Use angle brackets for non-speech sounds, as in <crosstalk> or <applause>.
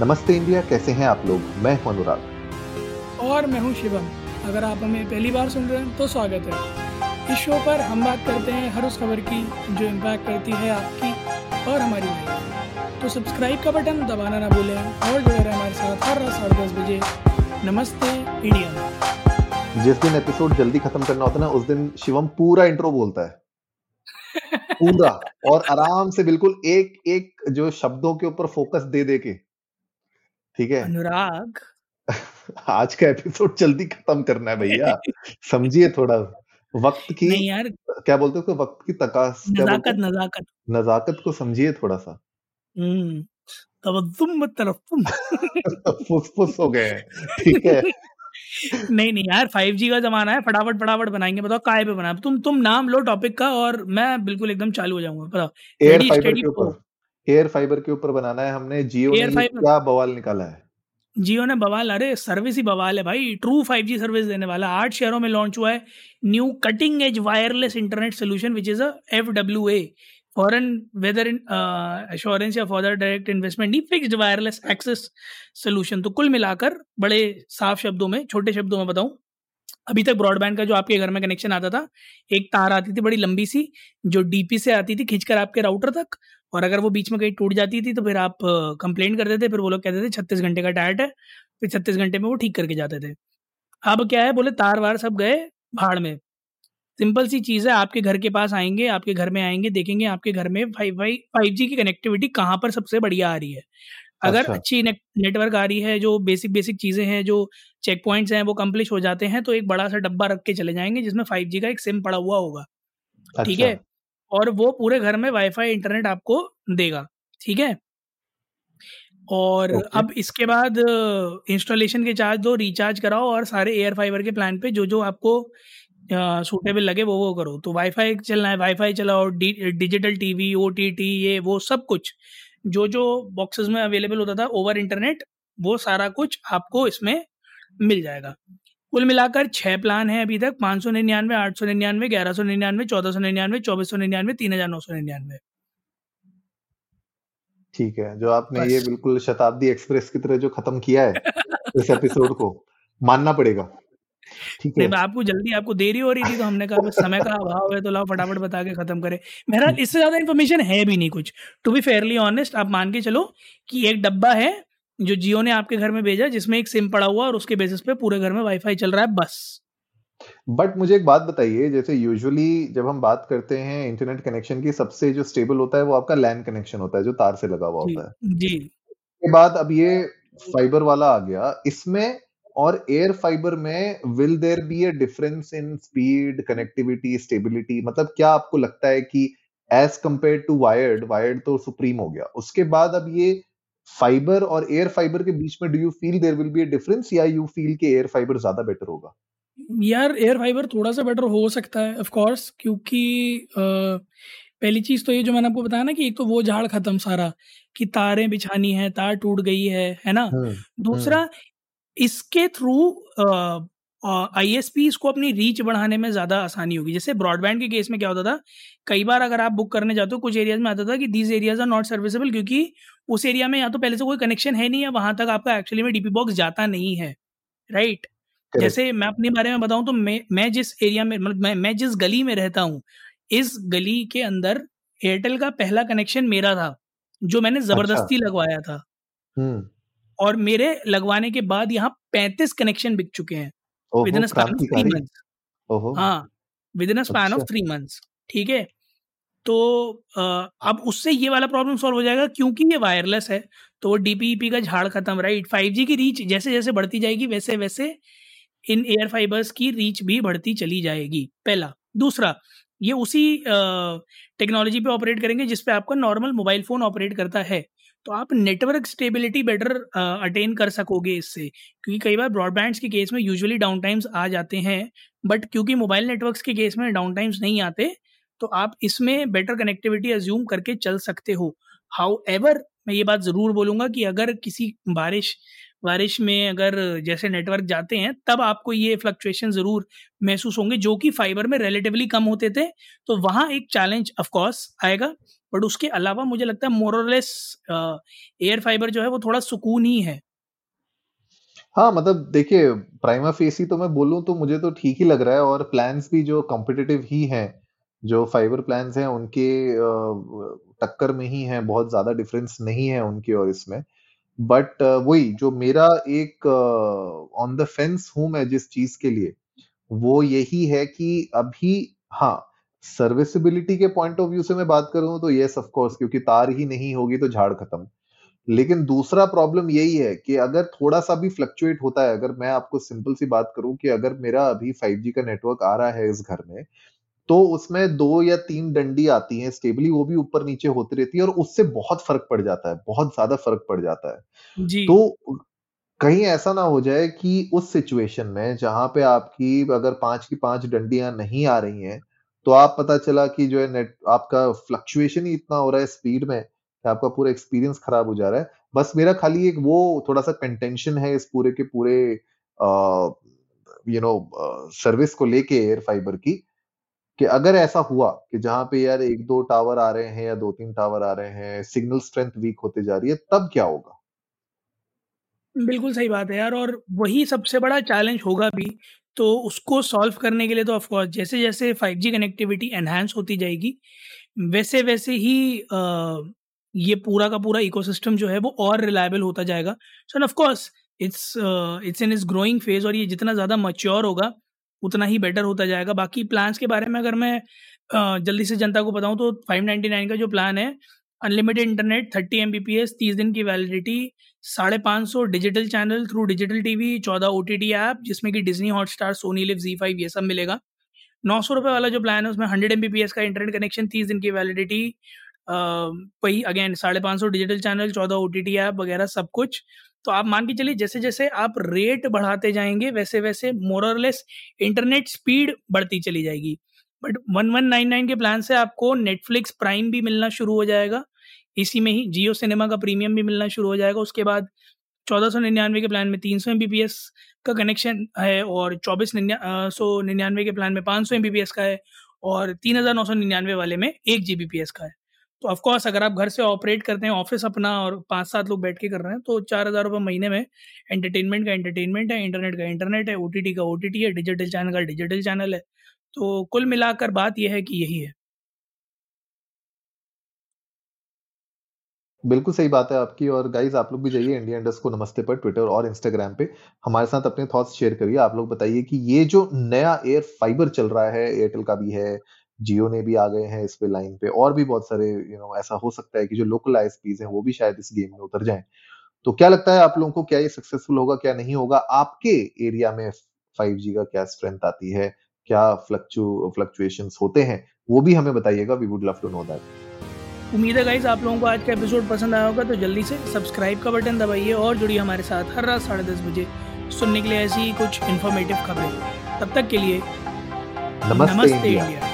नमस्ते इंडिया कैसे हैं आप लोग? मैं हूँ अनुराग। और मैं हूँ शिवम। अगर आप हमें पहली बार सुन रहे हैं तो स्वागत है। इस शो पर हम बात करते हैं हर उस खबर की जो इम्पैक्ट करती है आपकी और हमारी लाइफ। तो सब्सक्राइब का बटन दबाना ना भूलें और जुड़े रहें हमारे साथ हर रात साढ़े दस बजे नमस्ते इंडिया। जिस दिन एपिसोड जल्दी खत्म करना होता है ना उस दिन शिवम पूरा इंट्रो बोलता है। पूरा। <laughs> और आराम से बिल्कुल एक एक जो शब्दों के ऊपर फोकस दे दे के। ठीक है? अनुराग। <laughs> आज का एपिसोड जल्दी खत्म करना है भैया। समझिए थोड़ा। वक्त की नहीं यार। क्या बोलते हो वक्त की तकास नजाकत नजाकत। नजाकत को समझिए थोड़ा सा। हम्म। तवज्जुम तरफुम <laughs> फुस फुस हो गए ठीक है। नहीं नहीं यार 5G का जमाना है फटाफट फटाफट बनाएँगे। बताओ काय पे बना तुम तुम नाम लो टॉपिक का और मैं बिल्कुल एकदम चालू हो जाऊँगा। बताओ एयर फाइबर के ऊपर। एयर फाइबर के ऊपर बनाना है हमने। जियो ने क्या बवाल निकाला है? जियो ने बवाल अरे सर्विस ही बवाल है भाई। ट्रू 5G सर्विस देने वाला। आठ शहरों में लॉन्च हुआ है new cutting edge wireless internet solution which is F W A foreign weather in assurance या फॉर डायरेक्ट इन्वेस्टमेंट नहीं फिक्स्ड वायरलेस एक्सेस सोल्यूशन तो कुल मिलाकर बड़े साफ़ शब्दों में छोटे शब्दों में बताऊँ अभी तक ब्रॉडबैंड का जो आपके घर में कनेक्शन आता था एक तार आती थी बड़ी लंबी सी जो डीपी से आती थी खींचकर आपके राउटर तक और अगर वो बीच में कहीं टूट जाती थी तो फिर आप कंप्लेंट करते थे फिर वो लोग कहते थे छत्तीस घंटे का डायट है। फिर छत्तीस घंटे में वो ठीक करके जाते थे। अब क्या है बोले तार वार सब गए भाड़ में। सिंपल सी चीज़ है आपके घर के पास आएँगे आपके घर में आएँगे देखेंगे आपके घर में फाइव फाइव फाइव जी की कनेक्टिविटी कहाँ पर सबसे बढ़िया आ रही है। अगर अच्छा। अच्छी नेट, नेटवर्क आ रही है जो बेसिक बेसिक चीज़ें हैं जो चेक पॉइंट्स हैं वो कंप्लीट हो जाते हैं तो एक बड़ा सा डब्बा रख के चले जाएँगे जिसमें फाइव जी का एक सिम पड़ा हुआ होगा। ठीक अच्छा। है? और वो पूरे घर में वाईफाई इंटरनेट आपको देगा ठीक है? और ओके। अब इसके बाद इंस्टॉलेशन के चार्ज दो रिचार्ज कराओ और सारे एयर फाइबर के प्लान पे जो जो आपको सूटेबल लगे वो वो करो। तो वाईफाई चलना है वाईफाई चलाओ D, digital TV O T T ये वो सब कुछ जो जो बॉक्सेस में अवेलेबल होता था ओवर इंटरनेट वो सारा कुछ आपको इसमें मिल जाएगा। कुल मिलाकर छः प्लान है अभी तक पाँच सौ निन्यानवे आठ सौ निन्यानवे ग्यारह सौ निन्यानवे चौदह सौ निन्यानवे चौबीस सौ निन्यानवे तीन हज़ार नौ सौ निन्यानवे। ठीक है जो आपने ये बिल्कुल शताब्दी एक्सप्रेस की तरह जो खत्म किया है इस एपिसोड को मानना पड़ेगा। ठीक है। आपको जल्दी आपको देरी हो रही थी तो हमने कहा समय का अभाव है तो लाओ फटाफट बता के खत्म करें। मेरा इससे ज़्यादा इन्फॉर्मेशन है भी नहीं कुछ। टू बी फेयरली ऑनेस्ट आप मान के चलो कि एक डब्बा है जो जियो ने आपके घर में भेजा जिसमें एक सिम पड़ा हुआ और उसके बेसिस पे पूरे घर में वाईफाई चल रहा है बस। बट मुझे एक बात बताइए जैसे यूजुअली जब हम बात करते हैं इंटरनेट कनेक्शन की सबसे जो स्टेबल होता है वो आपका लैंड कनेक्शन होता है जो तार से लगा हुआ होता है। जी। के बाद अब ये फाइबर वाला आ गया। इसमें और एयर फाइबर में will there be a difference in speed connectivity stability मतलब क्या आपको लगता है कि as compare to wired wired तो सुप्रीम हो गया। उसके बाद अब ये फाइबर और एयर फाइबर के बीच में do you feel there will be a difference या यू फील कि एयर फाइबर ज़्यादा बेटर होगा यार एयर फाइबर थोड़ा सा बेटर हो सकता है ऑफ़ कोर्स क्योंकि आ, पहली चीज़ तो ये जो मैंने आपको बताया ना कि एक तो वो झाड़ खत्म सारा कि तारें बिछानी है तार टूट गई है है ना हुँ, दूसरा हुँ. इसके थ्रू आई इसको अपनी रीच बढ़ाने में ज़्यादा आसानी होगी। जैसे ब्रॉडबैंड के केस में क्या होता था कई बार अगर आप बुक करने जाते हो कुछ एरियाज़ में आता था कि these areas are not serviceable क्योंकि उस एरिया में या तो पहले से कोई कनेक्शन है नहीं है वहाँ तक आपका एक्चुअली में डीपी बॉक्स जाता नहीं है राइट करेक्ट जैसे मैं अपने बारे में बताऊँ तो मैं मैं जिस एरिया में मतलब मैं मैं जिस गली में रहता हूँ इस गली के अंदर एयरटेल का पहला कनेक्शन मेरा था जो मैंने ज़बरदस्ती अच्छा लगवाया था। हम्म। और मेरे लगवाने के बाद यहाँ पैंतीस कनेक्शन बिक चुके हैं। With in span of three months. हाँ with in a span of अच्छा। थ्री मंथ्स ठीक है? तो अब उससे ये वाला प्रॉब्लम सॉल्व हो जाएगा क्योंकि ये वायरलेस है तो वो डीपीईपी का झाड़ खत्म राइट? फाइव जी की रीच जैसे जैसे बढ़ती जाएगी वैसे वैसे इन एयर फाइबर्स की रीच भी बढ़ती चली जाएगी। पहला। दूसरा ये उसी टेक्नोलॉजी पे ऑपरेट करेंगे जिस पे आपका नॉर्मल मोबाइल फ़ोन ऑपरेट करता है। तो आप नेटवर्क स्टेबिलिटी बेटर अटेन कर सकोगे इससे। क्योंकि कई बार ब्रॉडबैंड्स के केस में यूजुअली डाउन टाइम्स आ जाते हैं बट क्योंकि मोबाइल नेटवर्क्स के केस में डाउन टाइम्स नहीं आते तो आप इसमें बेटर कनेक्टिविटी एज्यूम करके चल सकते हो। हाउ एवर मैं ये बात ज़रूर बोलूँगा कि अगर किसी बारिश बारिश में अगर जैसे नेटवर्क जाते हैं, तब आपको ये फ्लक्चुएशन ज़रूर महसूस होंगे, जो कि फाइबर में रिलेटिवली कम होते थे। तो वहाँ एक चैलेंज ऑफ़ कोर्स आएगा बट उसके अलावा मुझे लगता है मोरलेस एयर फाइबर जो है वो थोड़ा सुकून ही है। हाँ मतलब देखिए प्राइमा फेसी तो मैं बोलूँ तो मुझे तो ठीक ही लग रहा है और प्लान्स भी जो कॉम्पिटिटिव ही हैं, जो फाइबर प्लान्स हैं, उनके टक्कर में ही हैं, बहुत ज़्यादा डिफरेंस नहीं है उनके और इसमें। बट वही जो मेरा एक ऑन द फेंस हूँ मैं जिस चीज़ के लिए, वो यही है कि अभी हाँ सर्विसिबिलिटी के पॉइंट ऑफ़ व्यू से मैं बात करूँ तो यस ऑफ़ कोर्स क्योंकि तार ही नहीं होगी तो झाड़ खत्म। लेकिन दूसरा प्रॉब्लम यही है कि अगर थोड़ा सा भी फ्लक्चुएट होता है, अगर मैं आपको सिंपल सी बात करूँ कि अगर मेरा अभी 5G का नेटवर्क आ रहा है इस घर में तो उसमें दो या तीन डंडी आती हैं स्टेबली वो भी ऊपर नीचे होती रहती है और उससे बहुत फ़र्क पड़ जाता है बहुत ज़्यादा फ़र्क पड़ जाता है। जी। तो कहीं ऐसा ना हो जाए कि उस सिचुएशन में जहाँ पे आपकी अगर पाँच की पाँच डंडियाँ नहीं आ रही हैं तो आप पता चला कि जो है नेट आपका फ्लक्चुएशन ही इतना हो रहा है स्पीड में कि आपका पूरा एक्सपीरियंस खराब हो जा रहा है। बस मेरा खाली एक वो थोड़ा सा कंटेंशन है इस पूरे के पूरे यू नो सर्विस को लेके एयर फाइबर की कि अगर ऐसा हुआ कि जहाँ पे यार एक दो टावर आ रहे हैं या दो तीन टावर आ रहे हैं सिग्नल स्ट्रेंथ वीक होते जा रही है तब क्या होगा? बिल्कुल सही बात है यार और वही सबसे बड़ा चैलेंज होगा भी तो उसको सॉल्व करने के लिए तो ऑफकोर्स जैसे जैसे 5G कनेक्टिविटी एनहांस होती जाएगी वैसे वैसे ही आ, ये पूरा का पूरा इकोसिस्टम जो है वो और रिलायबल होता जाएगा। So of course it's it's in is growing phase और ये जितना ज़्यादा मच्योर होगा उतना ही बेटर होता जाएगा। बाकी प्लान्स के बारे में अगर मैं जल्दी से जनता को बताऊँ तो 599 का जो प्लान है unlimited internet thirty M B P S तीस दिन की वैलिडिटी साढ़े पाँच सौ digital channel through digital T V चौदह ओ टी टी ऐप जिसमें कि Disney Hotstar Sony LIV Zee five ये सब मिलेगा। नौ सौ रुपये वाला जो प्लान है, उसमें hundred M B P S का इंटरनेट कनेक्शन तीस दिन की वैलिडिटी वही अगेन साढ़े पाँच सौ डिजिटल चैनल चौदह ओ टी टी ऐप वगैरह सब कुछ। तो आप मान के चलिए जैसे जैसे आप रेट बढ़ाते जाएँगे वैसे वैसे मोरलेस इंटरनेट स्पीड बढ़ती चली जाएगी। But one one nine nine के प्लान से आपको नेटफ्लिक्स प्राइम भी मिलना शुरू हो जाएगा। इसी में ही जियो सिनेमा का प्रीमियम भी मिलना शुरू हो जाएगा। उसके बाद चौदह सौ निन्यानवे के प्लान में तीन सौ एम बी पी एस का कनेक्शन है और चौबीस सौ निन्यानवे के प्लान में पाँच सौ एम बी पी एस का है और तीन हज़ार नौ सौ निन्यानवे वाले में एक जी बी पी एस का है। तो ऑफकोर्स अगर आप घर से ऑपरेट करते हैं ऑफ़िस अपना और पाँच सात लोग बैठ के कर रहे हैं तो चार हज़ार रुपये महीने में एंटरटेनमेंट का एंटरटेनमेंट है इंटरनेट का इंटरनेट है ओटीटी का ओटीटी है डिजिटल चैनल का डिजिटल चैनल है। तो कुल मिलाकर बात यह है कि यही है। बिल्कुल सही बात है आपकी और गाइज़ आप लोग भी जाइए इंडिया इंडस्ट को नमस्ते पर ट्विटर और इंस्टाग्राम पे। हमारे साथ अपने थॉट्स शेयर करिए। आप लोग बताइए कि ये जो नया एयर फाइबर चल रहा है एयरटेल का भी है जियो ने भी आ गए हैं इस पे लाइन पे। और भी बहुत सारे यू नो ऐसा हो सकता है कि जो लोकल आईएसपीज हैं वो भी शायद इस गेम में उतर जाएँ। तो क्या लगता है आप लोगों को क्या ये सक्सेसफुल होगा क्या नहीं होगा? आपके एरिया में 5G का क्या स्ट्रेंथ आती है? क्या फ्लक्चु फ्लक्चुएशंस होते हैं? वो भी हमें बताइएगा। We would love to know that उम्मीद है गाइस आप लोगों को आज का एपिसोड पसंद आया होगा तो जल्दी से सब्सक्राइब का बटन दबाइए और जुड़िए हमारे साथ हर रात साढ़े दस बजे सुनने के लिए ऐसी कुछ इन्फॉर्मेटिव खबरें। तब तक के लिए नमस्ते, नमस्ते इंडिया।